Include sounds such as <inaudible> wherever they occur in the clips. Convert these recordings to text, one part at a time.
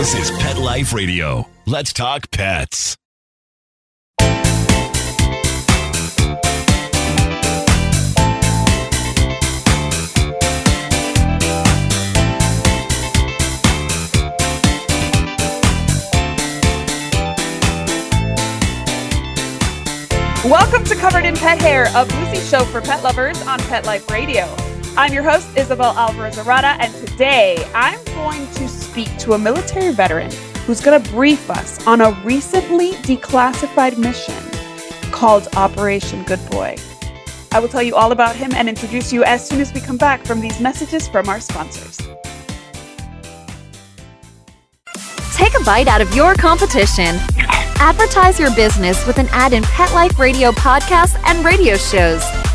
This is Pet Life Radio. Let's talk pets. Welcome to Covered in Pet Hair, a boozy show for pet lovers on Pet Life Radio. I'm your host, Isabel Alvarez Arada, and today I'm going to speak to a military veteran who's going to brief us on a recently declassified mission called Operation Good Boy. I will tell you all about him and introduce you as soon as we come back from these messages from our sponsors. Take a bite out of your competition. Advertise your business with an ad in Pet Life Radio podcasts and radio shows.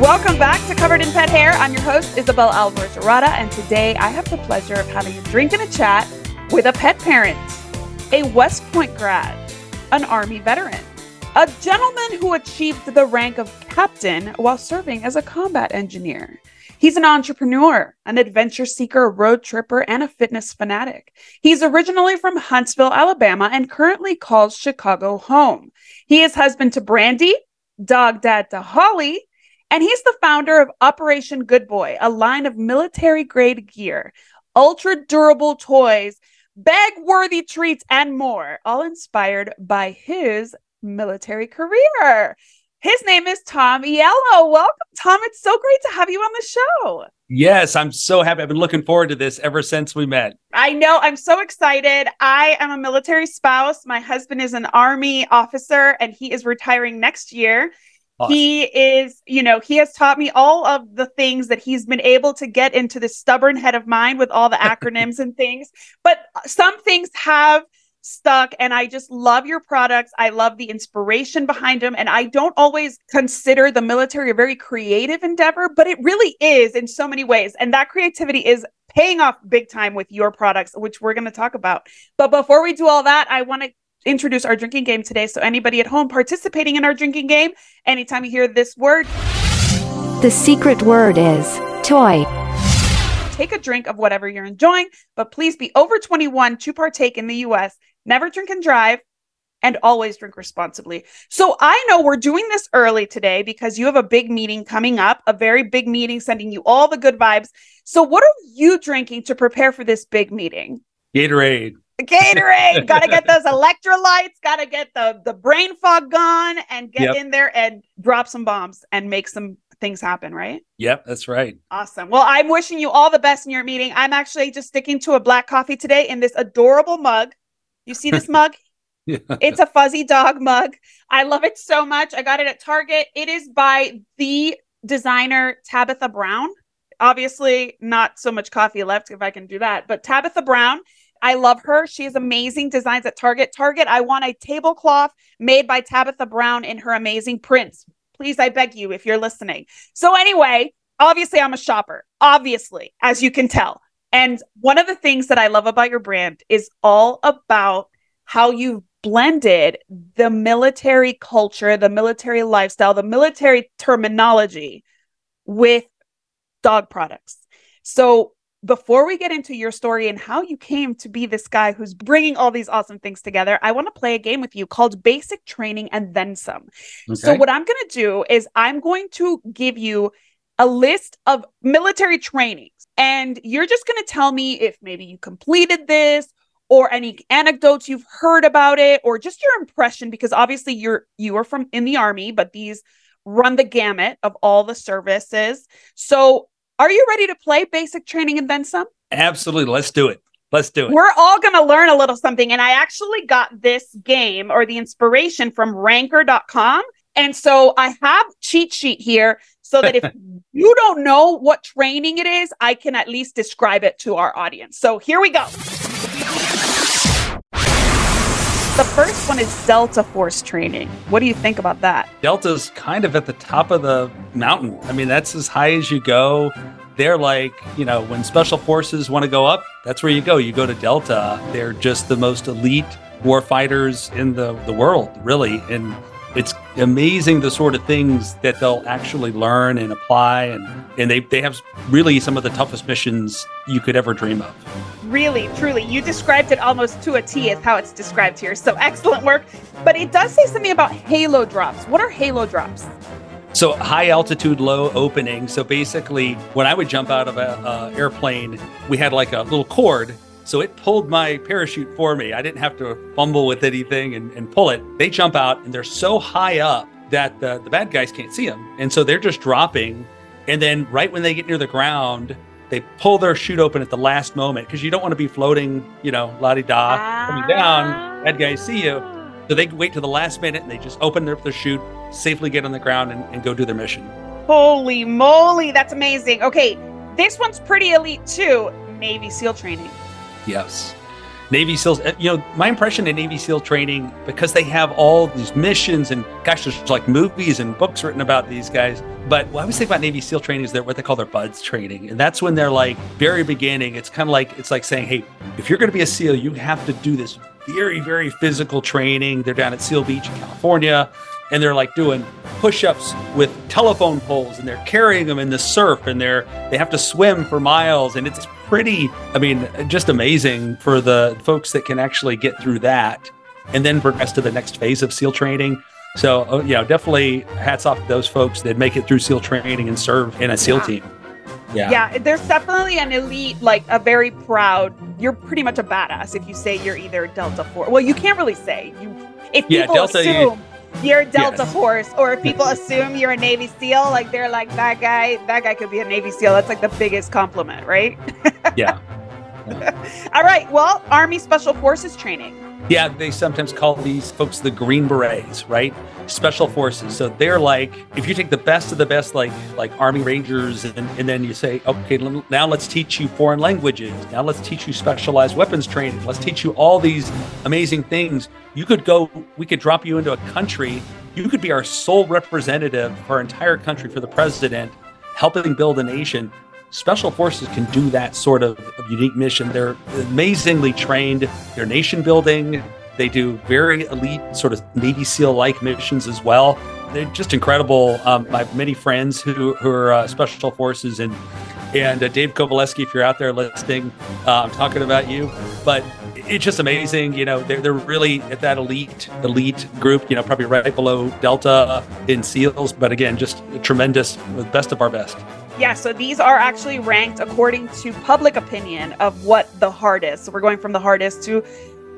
Welcome back to Covered in Pet Hair. I'm your host, Isabel Alvarez Arada, and today I have the pleasure of having a drink and a chat with a pet parent, a West Point grad, an Army veteran, a gentleman who achieved the rank of captain while serving as a combat engineer. He's an entrepreneur, an adventure seeker, a road tripper, and a fitness fanatic. He's originally from Huntsville, Alabama, and currently calls Chicago home. He is husband to Brandy, dog dad to Holly, and he's the founder of Operation Good Boy, a line of military grade gear, ultra durable toys, bag worthy treats, and more, all inspired by his military career. His name is Tom Aiello. Welcome, Tom. It's so great to have you on the show. Yes, I'm so happy. I've been looking forward to this ever since we met. I know. I'm so excited. I am a military spouse. My husband is an Army officer and he is retiring next year. Awesome. He is, you know, he has taught me all of the things that he's been able to get into this stubborn head of mine with all the acronyms and things. But some things have stuck and I just love your products. I love the inspiration behind them. And I don't always consider the military a very creative endeavor, but it really is in so many ways. And that creativity is paying off big time with your products, which we're going to talk about. But before we do all that, I want to introduce our drinking game today. So, anybody at home participating in our drinking game, anytime you hear this word, the secret word is toy. Take a drink of whatever you're enjoying, but please be over 21 to partake in the US. Never drink and drive. And always drink responsibly. So I know we're doing this early today because you have a big meeting coming up, a very big meeting, sending you all the good vibes. So, what are you drinking to prepare for this big meeting? Gatorade. Gatorade. <laughs> got to get those electrolytes. Got to get the the brain fog gone and get yep. in there and drop some bombs and make some things happen. Right? Yep, that's right. Awesome. Well, I'm wishing you all the best in your meeting. I'm actually just sticking to a black coffee today in this adorable mug. You see this <laughs> mug? yeah. It's a fuzzy dog mug. I love it so much. I got it at Target. It is by the designer Tabitha Brown. Obviously, not so much coffee left if I can do that, but Tabitha Brown I love her. She has amazing designs at Target. Target, I want a tablecloth made by Tabitha Brown in her amazing prints. Please, I beg you, if you're listening. So, anyway, obviously, I'm a shopper, obviously, as you can tell. And one of the things that I love about your brand is all about how you've blended the military culture, the military lifestyle, the military terminology with dog products. So, before we get into your story and how you came to be this guy who's bringing all these awesome things together, I want to play a game with you called Basic Training and Then Some. Okay. So, what I'm going to do is I'm going to give you a list of military trainings, and you're just going to tell me if maybe you completed this or any anecdotes you've heard about it or just your impression because obviously you're you are from in the army but these run the gamut of all the services so are you ready to play basic training and then some? Absolutely. Let's do it. Let's do it. We're all going to learn a little something. And I actually got this game or the inspiration from ranker.com. And so I have cheat sheet here so that if <laughs> you don't know what training it is, I can at least describe it to our audience. So here we go. The first one is Delta Force training. What do you think about that? Delta's kind of at the top of the mountain. I mean, that's as high as you go. They're like, you know, when special forces want to go up, that's where you go. You go to Delta. They're just the most elite war fighters in the, the world, really. And it's amazing the sort of things that they'll actually learn and apply and and they, they have really some of the toughest missions you could ever dream of really truly you described it almost to a t as how it's described here so excellent work but it does say something about halo drops what are halo drops so high altitude low opening so basically when i would jump out of an airplane we had like a little cord so it pulled my parachute for me. I didn't have to fumble with anything and, and pull it. They jump out and they're so high up that the, the bad guys can't see them. And so they're just dropping. And then right when they get near the ground, they pull their chute open at the last moment because you don't want to be floating, you know, la di da, coming down. Bad guys see you. So they wait to the last minute and they just open their, their chute, safely get on the ground and, and go do their mission. Holy moly, that's amazing. Okay, this one's pretty elite too Navy SEAL training. Yes. Navy SEALs, uh, you know, my impression of Navy SEAL training, because they have all these missions and gosh, there's like movies and books written about these guys. But what I always think about Navy SEAL training is they're what they call their BUD/S training. And that's when they're like very beginning. It's kind of like, it's like saying, hey, if you're going to be a SEAL, you have to do this very, very physical training. They're down at SEAL Beach in California and they're like doing push-ups with telephone poles and they're carrying them in the surf and they're they have to swim for miles and it's pretty i mean just amazing for the folks that can actually get through that and then progress to the next phase of seal training so uh, you know definitely hats off to those folks that make it through seal training and serve in a seal yeah. team yeah. Yeah, there's definitely an elite, like a very proud. You're pretty much a badass if you say you're either Delta Force. Well, you can't really say you. If people yeah, Delta, assume, you, you're Delta yes. Force, or if people <laughs> assume you're a Navy SEAL, like they're like that guy, that guy could be a Navy SEAL. That's like the biggest compliment, right? yeah. <laughs> yeah. All right. Well, Army Special Forces training. Yeah, they sometimes call these folks the Green Berets, right? Special Forces. So they're like, if you take the best of the best, like like Army Rangers, and, and then you say, okay, now let's teach you foreign languages. Now let's teach you specialized weapons training. Let's teach you all these amazing things. You could go, we could drop you into a country. You could be our sole representative for our entire country for the president, helping build a nation special forces can do that sort of, unique mission. They're amazingly trained. They're nation building. They do very elite sort of Navy SEAL like missions as well. They're just incredible. Um, I have many friends who, who are uh, special forces and and uh, Dave Kovaleski, if you're out there listening, uh, I'm talking about you. But it's just amazing. You know, they're, they're really at that elite elite group. You know, probably right below Delta in SEALs. But again, just tremendous, the best of our best. Yeah, so these are actually ranked according to public opinion of what the hardest. So we're going from the hardest to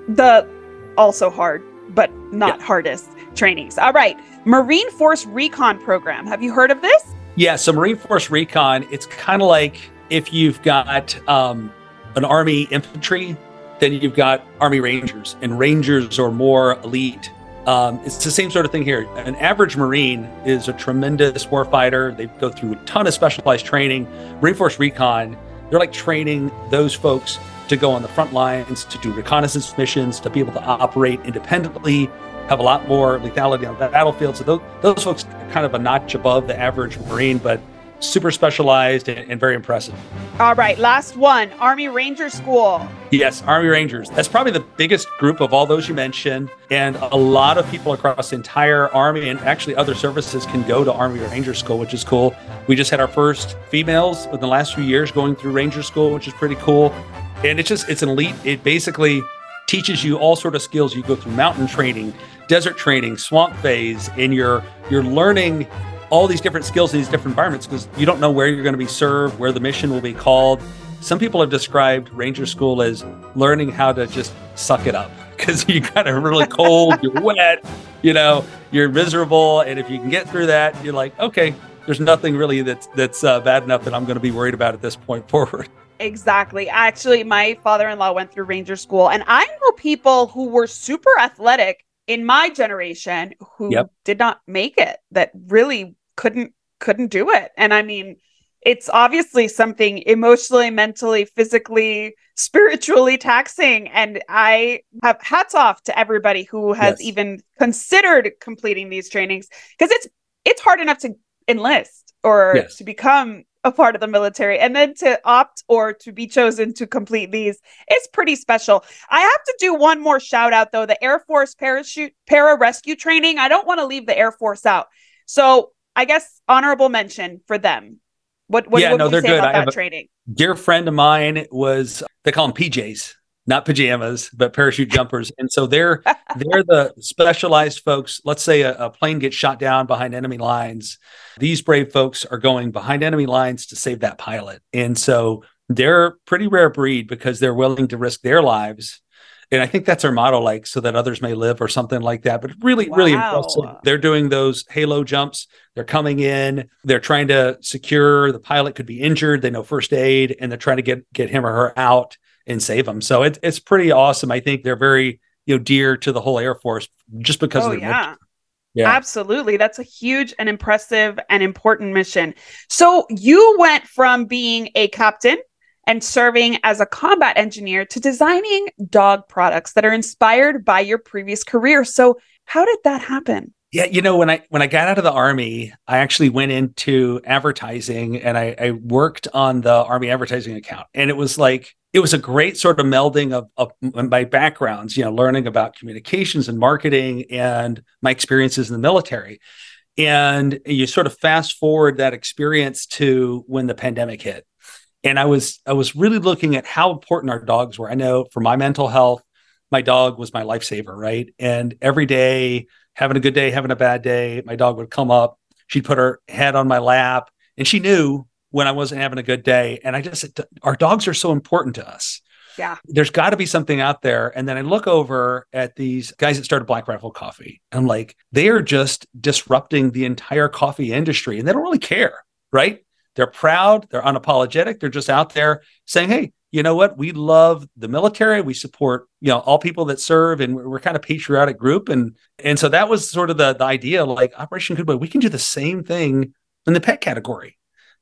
the also hard, but not yeah. hardest trainings. All right. Marine Force Recon Program. Have you heard of this? Yeah, so Marine Force Recon, it's kind of like if you've got um, an Army infantry, then you've got Army Rangers, and Rangers are more elite um, it's the same sort of thing here. An average Marine is a tremendous warfighter. They go through a ton of specialized training. Marine Force Recon, they're like training those folks to go on the front lines, to do reconnaissance missions, to be able to operate independently, have a lot more lethality on the battlefield. So those, those folks are kind of a notch above the average Marine, but super specialized and, and, very impressive. All right, last one Army Ranger School. Yes, Army Rangers. That's probably the biggest group of all those you mentioned. And a lot of people across the entire Army and actually other services can go to Army Ranger School, which is cool. We just had our first females in the last few years going through Ranger School, which is pretty cool. And it's just, it's an elite, it basically teaches you all sort of skills. You go through mountain training, desert training, swamp phase, and you're you're learning all these different skills in these different environments because you don't know where you're going to be served, where the mission will be called. Some people have described Ranger School as learning how to just suck it up <laughs> because you kind of really cold, you're <laughs> wet, you know, you're miserable, and if you can get through that, you're like, okay, there's nothing really that's that's uh, bad enough that I'm going to be worried about at this point <laughs> forward. Exactly. Actually, my father in law went through Ranger School, and I know people who were super athletic in my generation who Yep. did not make it, that really couldn't couldn't do it. And I mean, it's obviously something emotionally, mentally, physically, <laughs> spiritually taxing. And I have hats off to everybody who has Yes. even considered completing these trainings because it's it's hard enough to enlist or Yes. to become a part of the military. And then to opt or to be chosen to complete these it's pretty special. I have to do one more shout out though the air force parachute para rescue training. I don't want to leave the air force out. So i guess honorable mention for them. What what Yeah, would no, you they're say good. about I have that a- training? dear friend of mine was they call them PJs, not pajamas, but parachute jumpers. And so they're <laughs> they're the specialized folks. Let's say a, a plane gets shot down behind enemy lines. These brave folks are going behind enemy lines to save that pilot. And so they're pretty rare breed because they're willing to risk their lives. And I think that's our motto, like so that others may live or something like that. But really, really impressive. They're doing those halo jumps. They're coming in. They're trying to secure the pilot could be injured. They know first aid, and they're trying to get get him or her out and save them. So it's it's pretty awesome. I think they're very you know dear to the whole Air Force just because oh of their yeah mission. Yeah. Absolutely. That's a huge and impressive and important mission. So you went from being a captain and serving as a combat engineer to designing dog products that are inspired by your previous career. So how did that happen? Yeah, you know, when I when I got out of the army, I actually went into advertising and I, I worked on the army advertising account. And it was like it was a great sort of melding of, of my backgrounds, you know, learning about communications and marketing and my experiences in the military. And you sort of fast forward that experience to when the pandemic hit. And I was I was really looking at how important our dogs were. I know for my mental health, my dog was my lifesaver, right? And every day having a good day, having a bad day, my dog would come up. She'd put her head on my lap, and she knew when I wasn't having a good day. And I just, said, our dogs are so important to us. Yeah. There's got to be something out there. And then I look over at these guys that started Black Rifle Coffee. And I'm like, they are just disrupting the entire coffee industry and they don't really care, right? They're proud, they're unapologetic, they're just out there saying, hey, you know what? We love the military. We support, you know, all people that serve, and we're, we're kind of patriotic group. And and so that was sort of the, the idea, like Operation Goodboy, we can do the same thing in the pet category.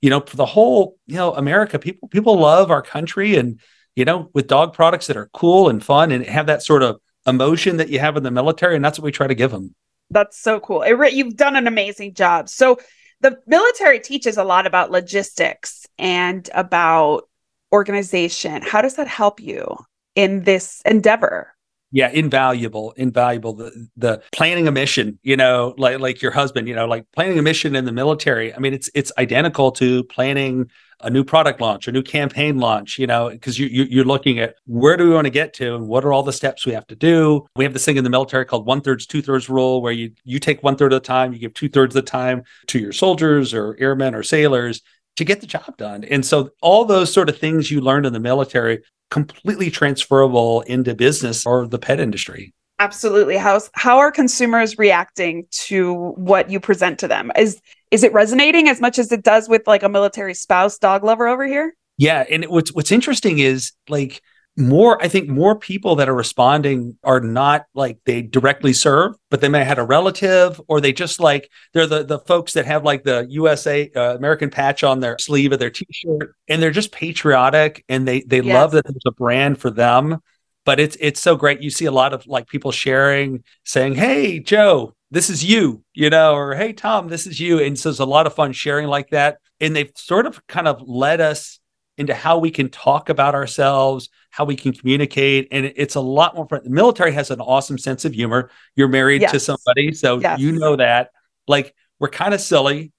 You know, for the whole, you know, America, people people love our country and you know, with dog products that are cool and fun and have that sort of emotion that you have in the military, and that's what we try to give them. That's so cool. You've done an amazing job. So the military teaches a lot about logistics and about organization. How does that help you in this endeavor? Yeah invaluable invaluable. The the planning a mission you know like like your husband you know like planning a mission in the military. I mean it's it's identical to planning a new product launch a new campaign launch you know because you, you you're looking at where do we want to get to and what are all the steps we have to do. We have this thing in the military called one thirds two thirds rule where you you take one third of the time you give two thirds of the time to your soldiers or airmen or sailors to get the job done. And so all those sort of things you learned in the military completely transferable into business or the pet industry. Absolutely. How's how are consumers reacting to what you present to them? Is is it resonating as much as it does with like a military spouse dog lover over here? Yeah, and what's what's interesting is like more I think more people that are responding are not like they directly serve, but they may have had a relative or they just like they're the the folks that have like the USA uh, American patch on their sleeve of their t-shirt and they're just patriotic and they they Yes. love that there's a brand for them. But it's it's so great. You see a lot of like people sharing saying, "Hey, Joe, this is you," you know, or "Hey, Tom, this is you." And so it's a lot of fun sharing like that. And they've sort of kind of led us into how we can talk about ourselves, how we can communicate. And it's a lot more fun. The military has an awesome sense of humor. You're married to somebody, so Yes. you know that. Like we're kind of silly,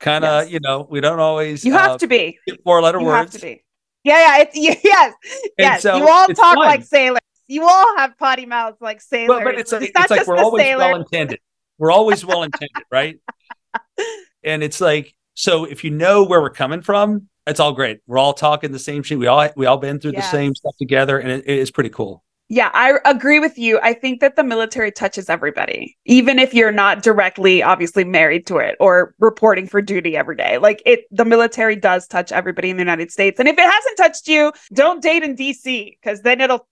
kind of, Yes. you know, we don't always You have uh, to be. four letter words. have to be. Yeah, yeah. It's <laughs> yes, yes. so you all talk fun. like sailors. You all have potty mouths like sailors. But, but it's, like not it's like just we're always sailor. well intended. We're always well intended, right? <laughs> And it's like, so if you know where we're coming from, it's all great. We're all talking the same shit. We all we all been through Yes. the same stuff together, and it, it is pretty cool. Yeah, I agree with you. I think that the military touches everybody, even if you're not directly, obviously, married to it or reporting for duty every day. Like it, the military does touch everybody in the United States. And if it hasn't touched you, don't date in DC because then it'll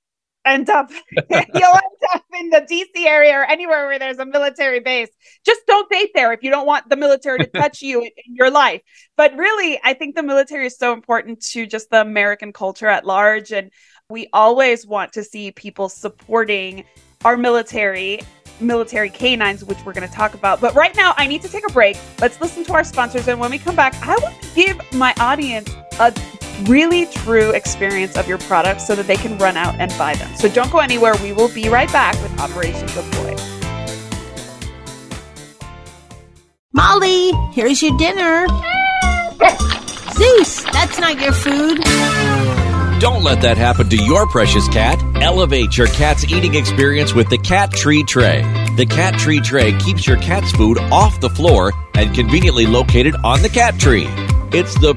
end up <laughs> you'll end up in the DC area or anywhere where there's a military base. Just don't date there if you don't want the military to <laughs> touch you in, in your life. But really, I think the military is so important to just the American culture at large and we always want to see people supporting our military military canines which we're going to talk about but right now i need to take a break let's listen to our sponsors and when we come back i want to give my audience a really true experience of your products so that they can run out and buy them so don't go anywhere we will be right back with operation good boy molly here's your dinner zeus that's not your food don't let that happen to your precious cat. Elevate your cat's eating experience with the Cat Tree Tray. The Cat Tree Tray keeps your cat's food off the floor and conveniently located on the cat tree. It's the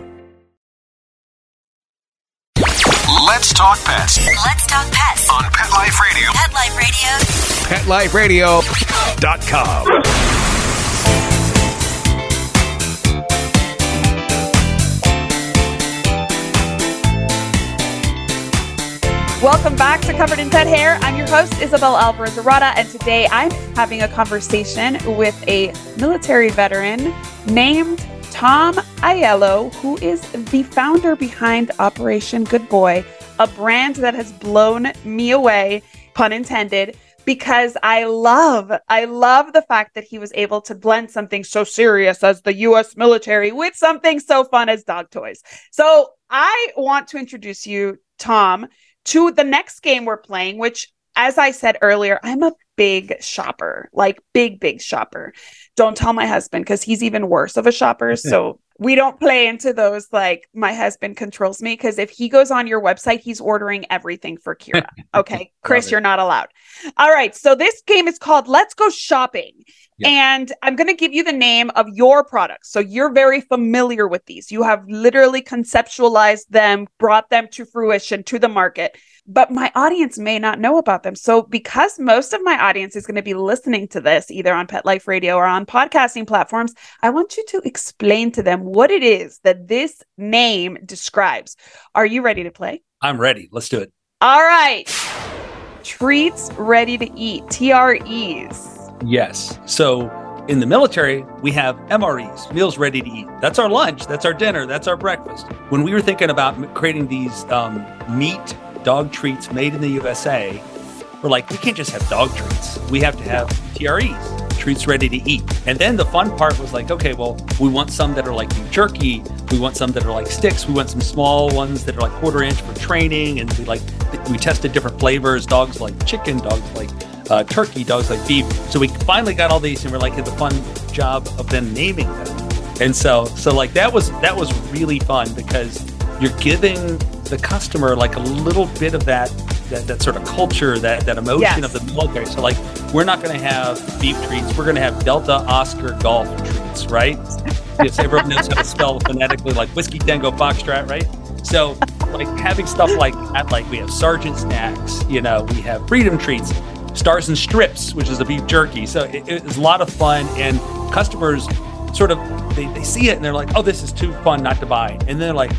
Let's talk pets Let's talk pets on Pet Life Radio. Pet Life Radio. PetLifeRadio.com. Welcome back to Covered in Pet Hair. I'm your host, Isabel Alvarez Arada, and today I'm having a conversation with a military veteran named Tom Aiello, who is the founder behind Operation Good Boy, a brand that has blown me away, pun intended, because I love, I love the fact that he was able to blend something so serious as the US military with something so fun as dog toys. So I want to introduce you, Tom, to the next game we're playing, which, as I said earlier, I'm a big shopper, like big, big shopper. Don't tell my husband because he's even worse of a shopper. <laughs> So we don't play into those like my husband controls me because if he goes on your website, he's ordering everything for Kira. <laughs> Okay. Chris, you're not allowed. All right. So this game is called Let's Go Shopping. Yeah. And I'm going to give you the name of your products. So you're very familiar with these. You have literally conceptualized them, brought them to fruition to the market, but my audience may not know about them. So because most of my audience is going to be listening to this either on Pet Life Radio or on podcasting platforms, I want you to explain to them what it is that this name describes. Are you ready to play? I'm ready. Let's do it. All right. Treats ready to eat, TREs. Yes. So in the military, we have MREs, meals ready to eat. That's our lunch. That's our dinner. That's our breakfast. When we were thinking about creating these um, meat dog treats made in the USA, we're like, we can't just have dog treats. We have to have TREs, treats ready to eat. And then the fun part was like, okay, well, we want some that are like beef jerky. We want some that are like sticks. We want some small ones that are like quarter inch for training. And we like, we tested different flavors. Dogs like chicken, dogs like uh, turkey, dogs like beef. So we finally got all these, and we're like, had the fun job of then naming them. And so, so like that was that was really fun because you're giving the customer like a little bit of that that, that sort of culture, that that emotion Yes. of the military. So like we're not going to have beef treats. We're going to have Delta Oscar golf treats, right? <laughs> yes, everyone knows how to spell phonetically, like whiskey tango foxtrot, right? So like having stuff like that, like we have Sergeant snacks, you know, we have Freedom treats, Stars and Strips, which is a beef jerky. So it, it's a lot of fun, and customers sort of they, they see it and they're like, oh, this is too fun not to buy, and then they're like,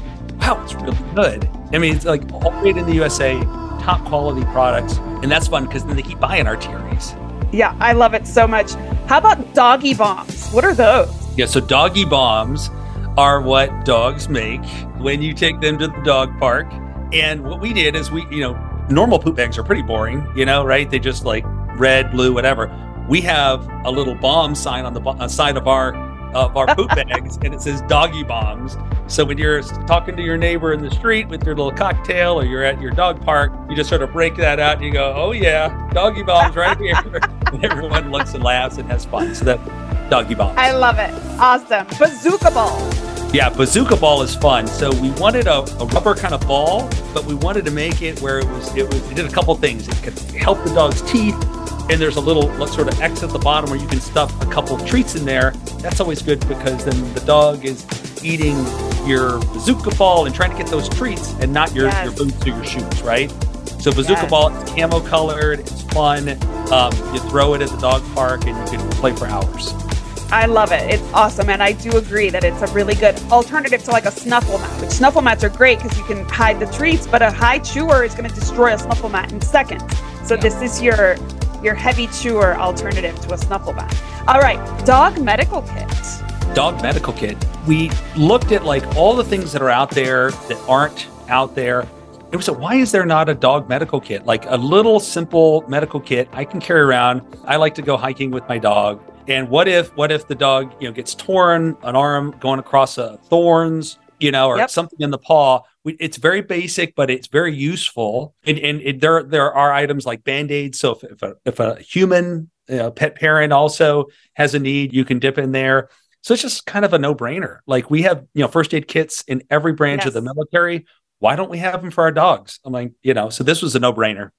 wow, it's really good. I mean, it's like all made in the USA, top quality products, and that's fun because then they keep buying our TREs. Yeah, I love it so much. How about doggy bombs? What are those? Yeah, so doggy bombs are what dogs make when you take them to the dog park. And what we did is we, you know, normal poop bags are pretty boring, you know, right? They just like red, blue, whatever. We have a little bomb sign on the bo- uh, side of our of our poop bags and it says doggy bombs. So when you're talking to your neighbor in the street with your little cocktail or you're at your dog park, you just sort of break that out and you go, oh yeah, doggy bombs right here. <laughs> and everyone looks and laughs and has fun. So that doggy bombs. I love it. Awesome. Bazooka ball. Yeah, bazooka ball is fun. So we wanted a, a, rubber kind of ball, but we wanted to make it where it was it was it did a couple things. It could help the dog's teeth and there's a little sort of X at the bottom where you can stuff a couple of treats in there. That's always good because then the dog is eating your bazooka ball and trying to get those treats and not your, yes. your boots or your shoes, right? So bazooka yes. ball, it's camo colored, it's fun. Um, you throw it at the dog park and you can play for hours. I love it. It's awesome. And I do agree that it's a really good alternative to like a snuffle mat, which snuffle mats are great because you can hide the treats, but a high chewer is going to destroy a snuffle mat in seconds. So yeah. this is your your heavy chewer alternative to a snuffle mat. All right, dog medical kit. Dog medical kit. We looked at like all the things that are out there that aren't out there. It was a, why is there not a dog medical kit? Like a little simple medical kit I can carry around. I like to go hiking with my dog. And what if what if the dog, you know, gets torn, an arm going across a thorns, you know, or yep. something in the paw? it's very basic, but it's very useful. And, and it, there there are items like band aids. So if, if, a, if a human pet parent also has a need, you can dip in there. So it's just kind of a no brainer. Like we have you know first aid kits in every branch yes. of the military. Why don't we have them for our dogs? I'm like you know. So this was a no brainer.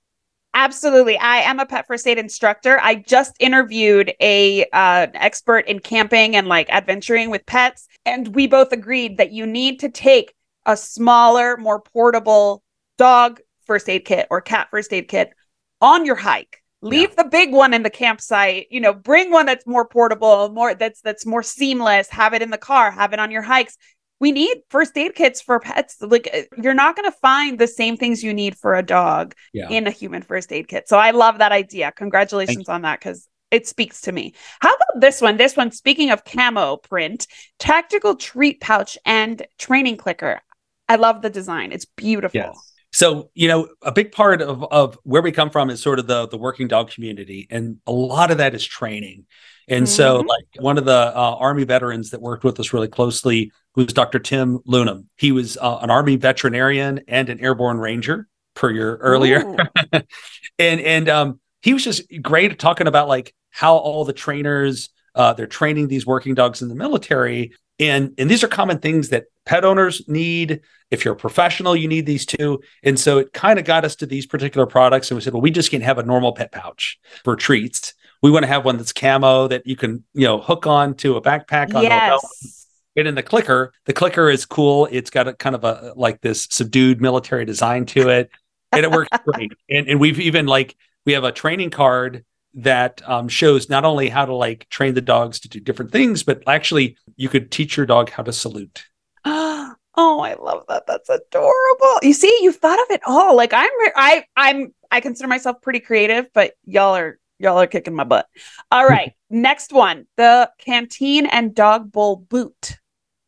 Absolutely. I am a pet first aid instructor. I just interviewed a uh, expert in camping and like adventuring with pets, and we both agreed that you need to take a smaller, more portable dog first aid kit or cat first aid kit on your hike. Leave yeah. the big one in the campsite. You know, bring one that's more portable, more that's that's more seamless. Have it in the car. Have it on your hikes. We need first aid kits for pets. Like uh, you're not going to find the same things you need for a dog yeah. in a human first aid kit. So I love that idea. Congratulations on that because it speaks to me. How about this one? This one, speaking of camo print, tactical treat pouch and training clicker. I love the design. It's beautiful. Yes. So, you know, a big part of, of where we come from is sort of the, the working dog community. And a lot of that is training. And mm-hmm. so, like one of the uh, Army veterans that worked with us really closely was Dr. Tim Lunam. He was uh, an Army veterinarian and an airborne ranger per year earlier. <laughs> and and um, he was just great at talking about like how all the trainers uh, they're training these working dogs in the military and and these are common things that pet owners need if you're a professional you need these too and so it kind of got us to these particular products and we said well we just can't have a normal pet pouch for treats we want to have one that's camo that you can you know hook on to a backpack on yes. And in the clicker the clicker is cool it's got a kind of a like this subdued military design to it and it works <laughs> great and, and we've even like we have a training card that um, shows not only how to like train the dogs to do different things, but actually you could teach your dog how to salute. <gasps> Oh, I love that. That's adorable. You see, you've thought of it all. Like I'm, I, I'm, I consider myself pretty creative, but y'all are, y'all are kicking my butt. All right, <laughs> next one: the canteen and dog bowl boot.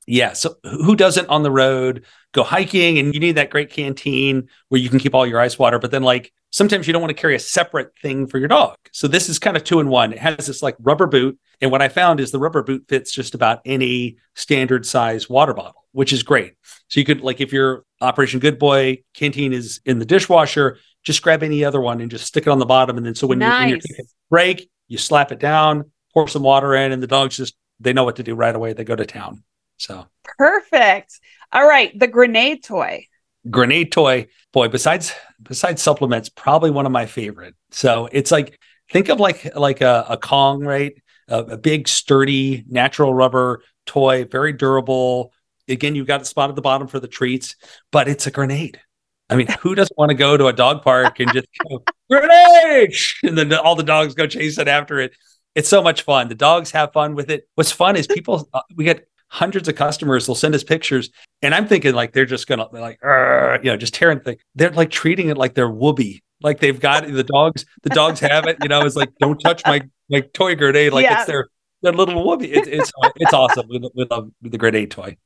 Yeah. So who doesn't on the road go hiking and you need that great canteen where you can keep all your ice water, but then like sometimes you don't want to carry a separate thing for your dog. So this is kind of two in one. It has this like rubber boot. And what I found is the rubber boot fits just about any standard size water bottle, which is great. So you could like if your Operation Good Boy canteen is in the dishwasher, just grab any other one and just stick it on the bottom. And then so when, nice. you, when you're taking a break, you slap it down, pour some water in, and the dogs just they know what to do right away. They go to town. So. Perfect. All right, the grenade toy. Grenade toy boy besides besides supplements probably one of my favorite. So it's like think of like like a, a kong right? A, a, big sturdy natural rubber toy very durable. Again you've got a spot at the bottom for the treats but it's a grenade. I mean who doesn't want to go to a dog park and just go <laughs> grenade! And then all the dogs go chasing after it. It's so much fun. The dogs have fun with it. What's fun is people uh, we get hundreds of customers will send us pictures and i'm thinking like they're just gonna like you know just tearing things they're like treating it like they're woobie like they've got the dogs the dogs have it you know it's like don't touch my my toy grenade like yeah. it's their their little woobie it, it's it's awesome we, we love the grenade toy.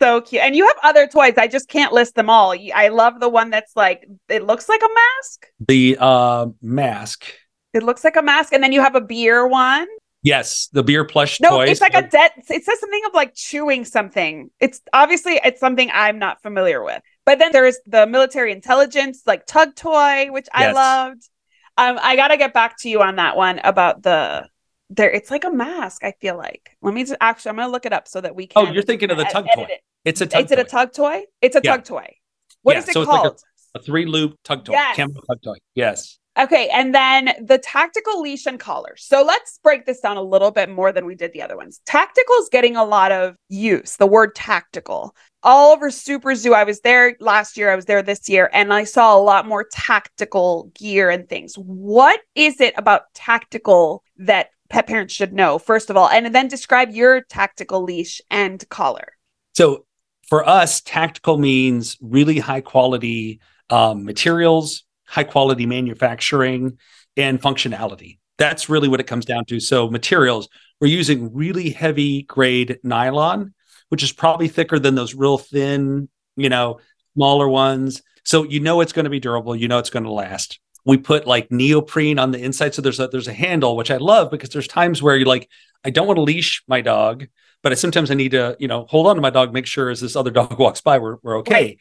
So cute and you have other toys i just can't list them all i love the one that's like it looks like a mask? The uh mask. It looks like a mask and then you have a beer one Yes, the beer plush No, toys. it's like a dead. It says something of like chewing something. It's obviously it's something I'm not familiar with. But then there's the military intelligence like tug toy, which I Yes. loved. Um, I gotta get back to you on that one about the there. It's like a mask. I feel like. Let me just actually. I'm gonna look it up so that we can. Oh, you're thinking of the tug toy. it. It's a tug Is it a tug toy? It's a Yeah. tug toy. What Yeah, is it so it's like a- called? a three loop tug toy, Yes. camel tug toy. Yes. Okay, and then the tactical leash and collar. So let's break this down a little bit more than we did the other ones. Tactical is getting a lot of use, the word tactical. All over Super Zoo, I was there last year, I was there this year, and I saw a lot more tactical gear and things. What is it about tactical that pet parents should know, first of all? And then describe your tactical leash and collar. So for us, tactical means really high quality um, materials, high quality manufacturing, and functionality. That's really what it comes down to. So materials, we're using really heavy grade nylon, which is probably thicker than those real thin, you know, smaller ones. So you know it's going to be durable. You know it's going to last. We put like neoprene on the inside, so there's a there's a handle, which I love because there's times where you're like, I don't want to leash my dog, but I, sometimes I need to, you know, hold on to my dog, make sure as this other dog <laughs> walks by, we're we're okay. Right.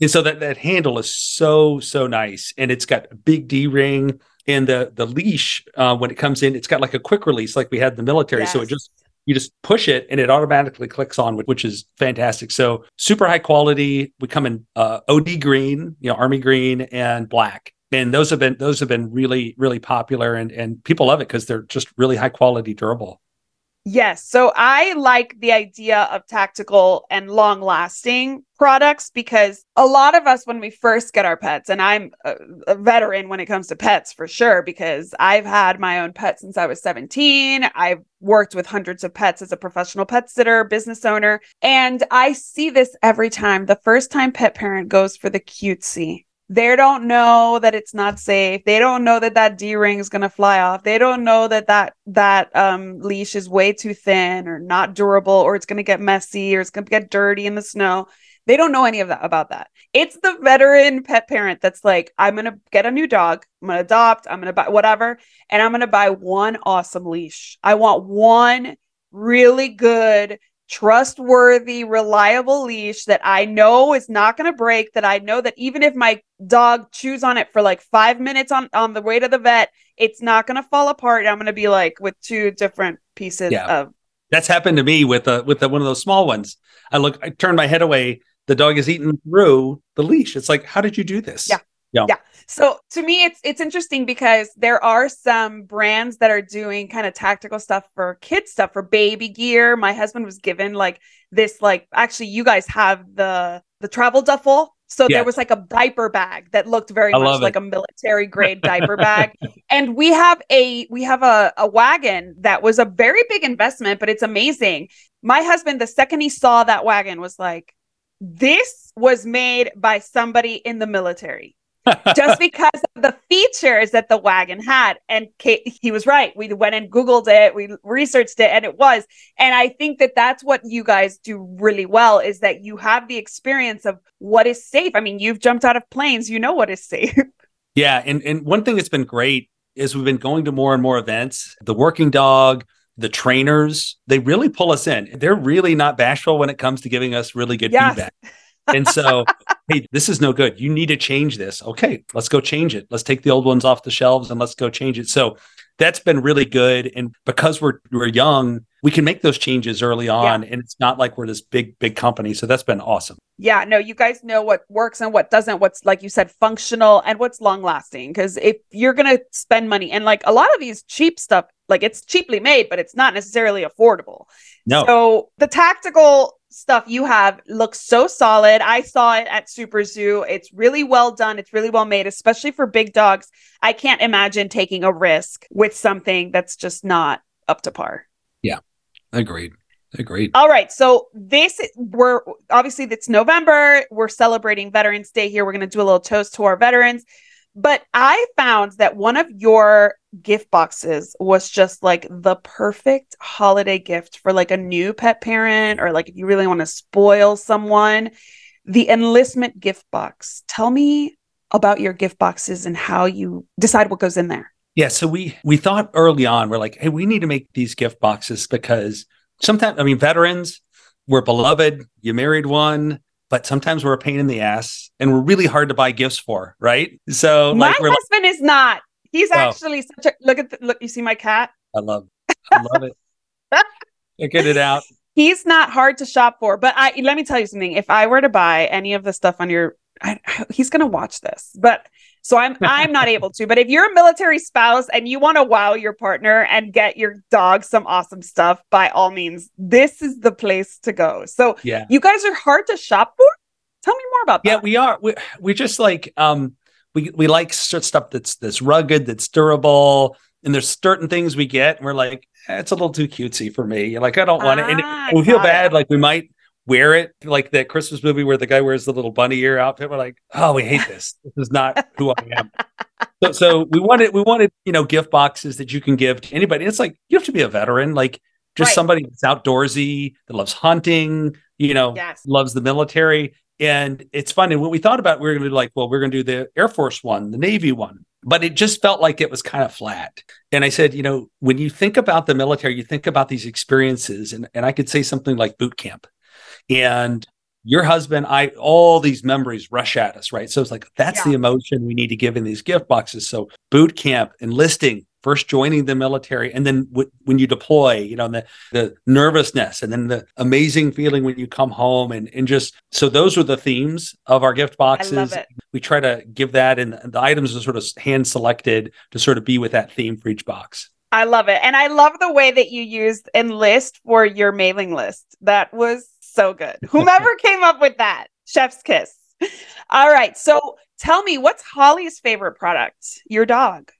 And so that that handle is so so nice, and it's got a big D ring, and the the leash uh, when it comes in, it's got like a quick release, like we had in the military. So it just you just push it and it automatically clicks on, which- which is fantastic. So super high quality. We come in uh, OD green, you know, army green and black, and those have been those have been really really popular, and and people love it because they're just really high quality, durable. Yes. So I like the idea of tactical and long lasting products because a lot of us, when we first get our pets, and I'm a, a veteran when it comes to pets for sure, because I've had my own pet since I was 17. I've worked with hundreds of pets as a professional pet sitter, business owner. And I see this every time. The first time pet parent goes for the cutesy, they don't know that it's not safe. They don't know that that d-ring is going to fly off. They don't know that that that um leash is way too thin or not durable or it's going to get messy or it's going to get dirty in the snow. They don't know any of that about that. It's the veteran pet parent that's like i'm going to get a new dog. I'm going to adopt. I'm going to buy whatever. And i'm going to buy one awesome leash. I want one really good trustworthy, reliable leash that I know is not going to break. That I know that even if my dog chews on it for like five minutes on on the way to the vet, it's not going to fall apart. I'm going to be like with two different pieces Yeah. of That's happened to me with a with a, one of those small ones. I look, I turn my head away. The dog is eating through the leash. It's like, how did you do this? Yeah. Yeah. Yeah. So to me, it's it's interesting because there are some brands that are doing kind of tactical stuff for kids stuff for baby gear. My husband was given like this, like actually, you guys have the the travel duffel. So Yeah. there was like a diaper bag that looked very I much like a military grade <laughs> diaper bag. And we have a we have a, a wagon that was a very big investment, but it's amazing. My husband, the second he saw that wagon, was like, This was made by somebody in the military just because of the features that the wagon had. And Kate, he was right. We went and Googled it, we researched it, and it was. And I think that that's what you guys do really well is that you have the experience of what is safe. I mean, you've jumped out of planes, you know what is safe. <laughs> Yeah, and and one thing that's been great is we've been going to more and more events. The working dog, the trainers, they really pull us in. They're really not bashful when it comes to giving us really good Yes. feedback. And so, <laughs> hey, this is no good. You need to change this. Okay, let's go change it. Let's take the old ones off the shelves and let's go change it. So that's been really good. And because we're we're young, we can make those changes early on. And it's not like we're this big, big company. So that's been awesome. Yeah, no, you guys know what works and what doesn't, what's like you said, functional and what's long lasting. Because if you're going to spend money and like a lot of these cheap stuff, like it's cheaply made, but it's not necessarily affordable. No. So the tactical stuff you have looks so solid. I saw it at Super Zoo. It's really well done. It's really well made, especially for big dogs. I can't imagine taking a risk with something that's just not up to par. Yeah. Agreed. Agreed. All right. So this we're obviously it's November. We're celebrating Veterans Day here. We're going to do a little toast to our veterans. But I found that one of your gift boxes was just like the perfect holiday gift for like a new pet parent or like if you really want to spoil someone. The enlistment gift box. Tell me about your gift boxes and how you decide what goes in there. Yeah, so we we thought early on we're like, hey, we need to make these gift boxes because sometimes I mean veterans we're beloved, you married one, but sometimes we're a pain in the ass and we're really hard to buy gifts for, right? So my like husband is not. He's Oh. actually such a look at the, look. You see my cat? I love I love it. <laughs> Get it out. He's not hard to shop for. But I let me tell you something. If I were to buy any of the stuff on your, I, he's gonna watch this, but. So I'm I'm not able to, but if you're a military spouse and you want to wow your partner and get your dog some awesome stuff, by all means, this is the place to go. So Yeah. you guys are hard to shop for. Tell me more about that. Yeah, we are. We we just like um we we like st- stuff that's that's rugged, that's durable, and there's certain things we get, and we're like, eh, it's a little too cutesy for me. Like I don't want it, and Ah, we feel got it. bad. Like we might wear it, like that Christmas movie where the guy wears the little bunny ear outfit. We're like, oh, we hate this. This is not who I am. <laughs> So, so we wanted we wanted you know gift boxes that you can give to anybody. It's like you have to be a veteran, like just Right. somebody that's outdoorsy that loves hunting. You know, Yes. loves the military. And it's funny when we thought about we were going to do like, well, we're going to do the Air Force one, the Navy one, but it just felt like it was kind of flat. And I said, you know, when you think about the military, you think about these experiences, and, and I could say something like boot camp. And your husband, I, all these memories rush at us, right? So it's like, that's Yeah. the emotion we need to give in these gift boxes. So boot camp, enlisting, first joining the military, and then w- when you deploy, you know, the, the nervousness and then the amazing feeling when you come home and, and just, so those are the themes of our gift boxes we try to give that and the items are sort of hand selected to sort of be with that theme for each box I love it. And I love the way that you used enlist for your mailing list. That was so good. Whomever <laughs> came up with that, chef's kiss. All right. So tell me, what's Holly's favorite product? Your dog.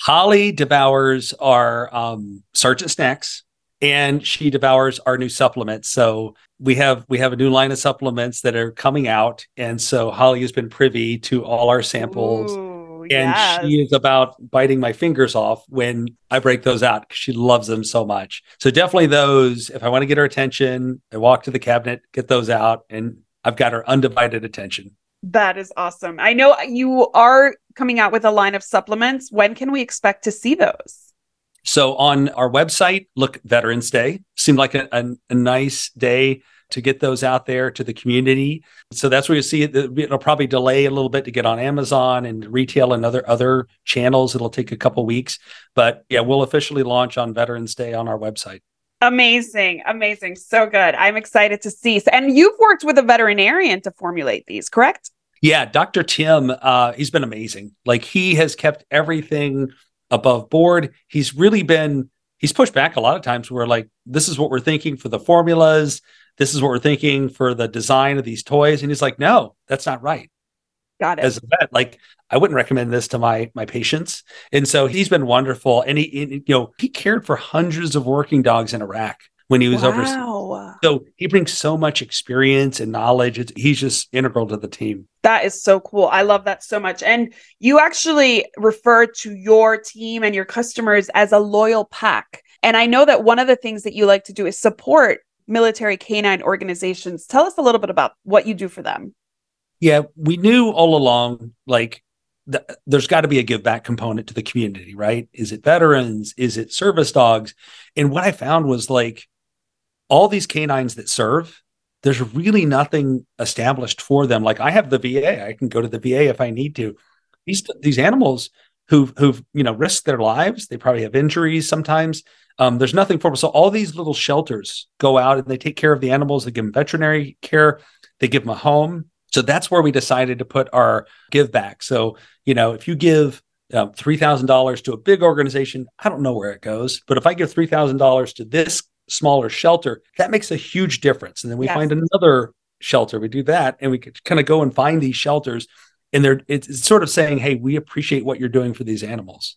holly devours our um, sergeant snacks and she devours our new supplements so we have we have a new line of supplements that are coming out and so holly has been privy to all our samples Ooh, yes. she is about biting my fingers off when I break those out because she loves them so much. So definitely those. If I want to get her attention, I walk to the cabinet, get those out, and I've got her undivided attention. That is awesome. I know you are coming out with a line of supplements. When can we expect to see those? So on our website, look Veterans Day seemed like a, a, a nice day to get those out there to the community. So that's where you see it. It'll probably delay a little bit to get on Amazon and retail and other other channels. It'll take a couple weeks, but yeah, we'll officially launch on Veterans Day on our website. Amazing. Amazing. So good. I'm excited to see. And you've worked with a veterinarian to formulate these, correct? Yeah, Dr. Tim, uh, he's been amazing. Like he has kept everything above board. He's really been he's pushed back a lot of times where like this is what we're thinking for the formulas, this is what we're thinking for the design of these toys, and he's like, no, that's not right. Got it. As a vet, like I wouldn't recommend this to my my patients, and so he's been wonderful. And he, he- you know, he cared for hundreds of working dogs in Iraq when he was overseas. So he brings so much experience and knowledge. It's, he's just integral to the team. That is so cool. I love that so much. And you actually refer to your team and your customers as a loyal pack. And I know that one of the things that you like to do is support military canine organizations. Tell us a little bit about what you do for them. Yeah, we knew all along, like, th- there's got to be a give back component to the community, right? Is it veterans? Is it service dogs? And what I found was like all these canines that serve, there's really nothing established for them. Like I have the VA, I can go to the VA if I need to. These these animals who've who've you know risked their lives, they probably have injuries sometimes. Um, there's nothing for them. So all these little shelters go out and they take care of the animals. They give them veterinary care. They give them a home. So that's where we decided to put our give back. So, you know, if you give um, $3,000 to a big organization, I don't know where it goes. But if I give $3,000 to this smaller shelter, that makes a huge difference. And then we Yes. find another shelter, we do that, and we could kind of go and find these shelters. And they're it's, it's sort of saying, hey, we appreciate what you're doing for these animals.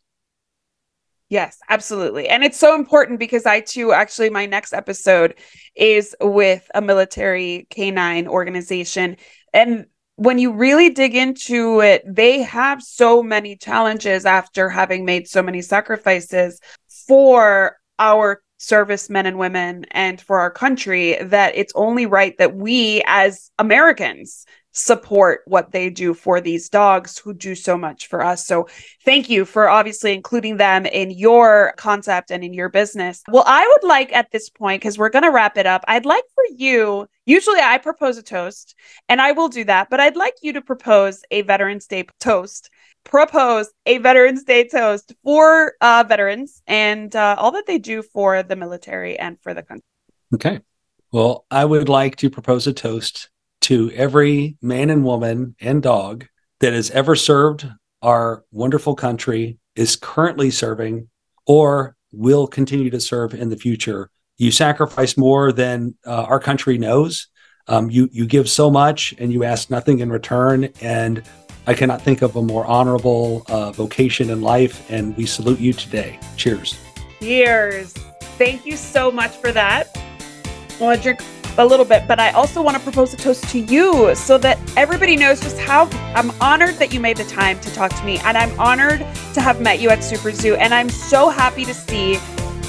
Yes, absolutely. And it's so important because I too, actually, my next episode is with a military canine organization. And when you really dig into it, they have so many challenges after having made so many sacrifices for our servicemen and women and for our country that it's only right that we as Americans support what they do for these dogs who do so much for us. So thank you for obviously including them in your concept and in your business. Well, I would like at this point, because we're going to wrap it up, I'd like for you, usually I propose a toast and I will do that, but I'd like you to propose a Veterans Day toast. Propose a Veterans Day toast for uh, veterans and uh, all that they do for the military and for the country. Okay. Well, I would like to propose a toast to every man and woman and dog that has ever served our wonderful country, is currently serving, or will continue to serve in the future. You sacrifice more than uh, our country knows. Um, you you give so much and you ask nothing in return. And I cannot think of a more honorable uh, vocation in life. And we salute you today. Cheers. Cheers. Thank you so much for that. I want to drink a little bit, but I also want to propose a toast to you so that everybody knows just how I'm honored that you made the time to talk to me. And I'm honored to have met you at Super Zoo. And I'm so happy to see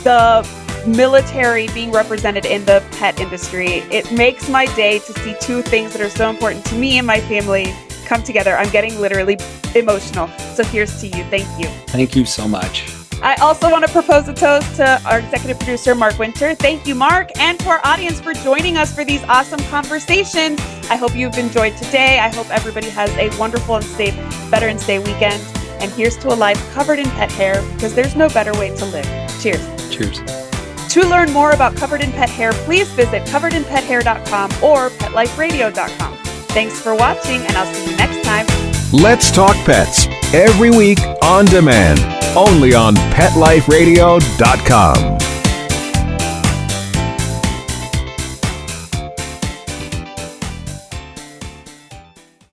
the military being represented in the pet industry. It makes my day to see two things that are so important to me and my family come together. I'm getting literally emotional. So here's to you. Thank you. Thank you so much. I also want to propose a toast to our executive producer, Mark Winter. Thank you, Mark, and to our audience for joining us for these awesome conversations. I hope you've enjoyed today. I hope everybody has a wonderful and safe Veterans Day weekend. And here's to a life covered in pet hair because there's no better way to live. Cheers. Cheers. To learn more about Covered in Pet Hair, please visit coveredinpethair.com or petliferadio.com. Thanks for watching, and I'll see you next time. Let's Talk Pets every week on demand, only on PetLifeRadio.com.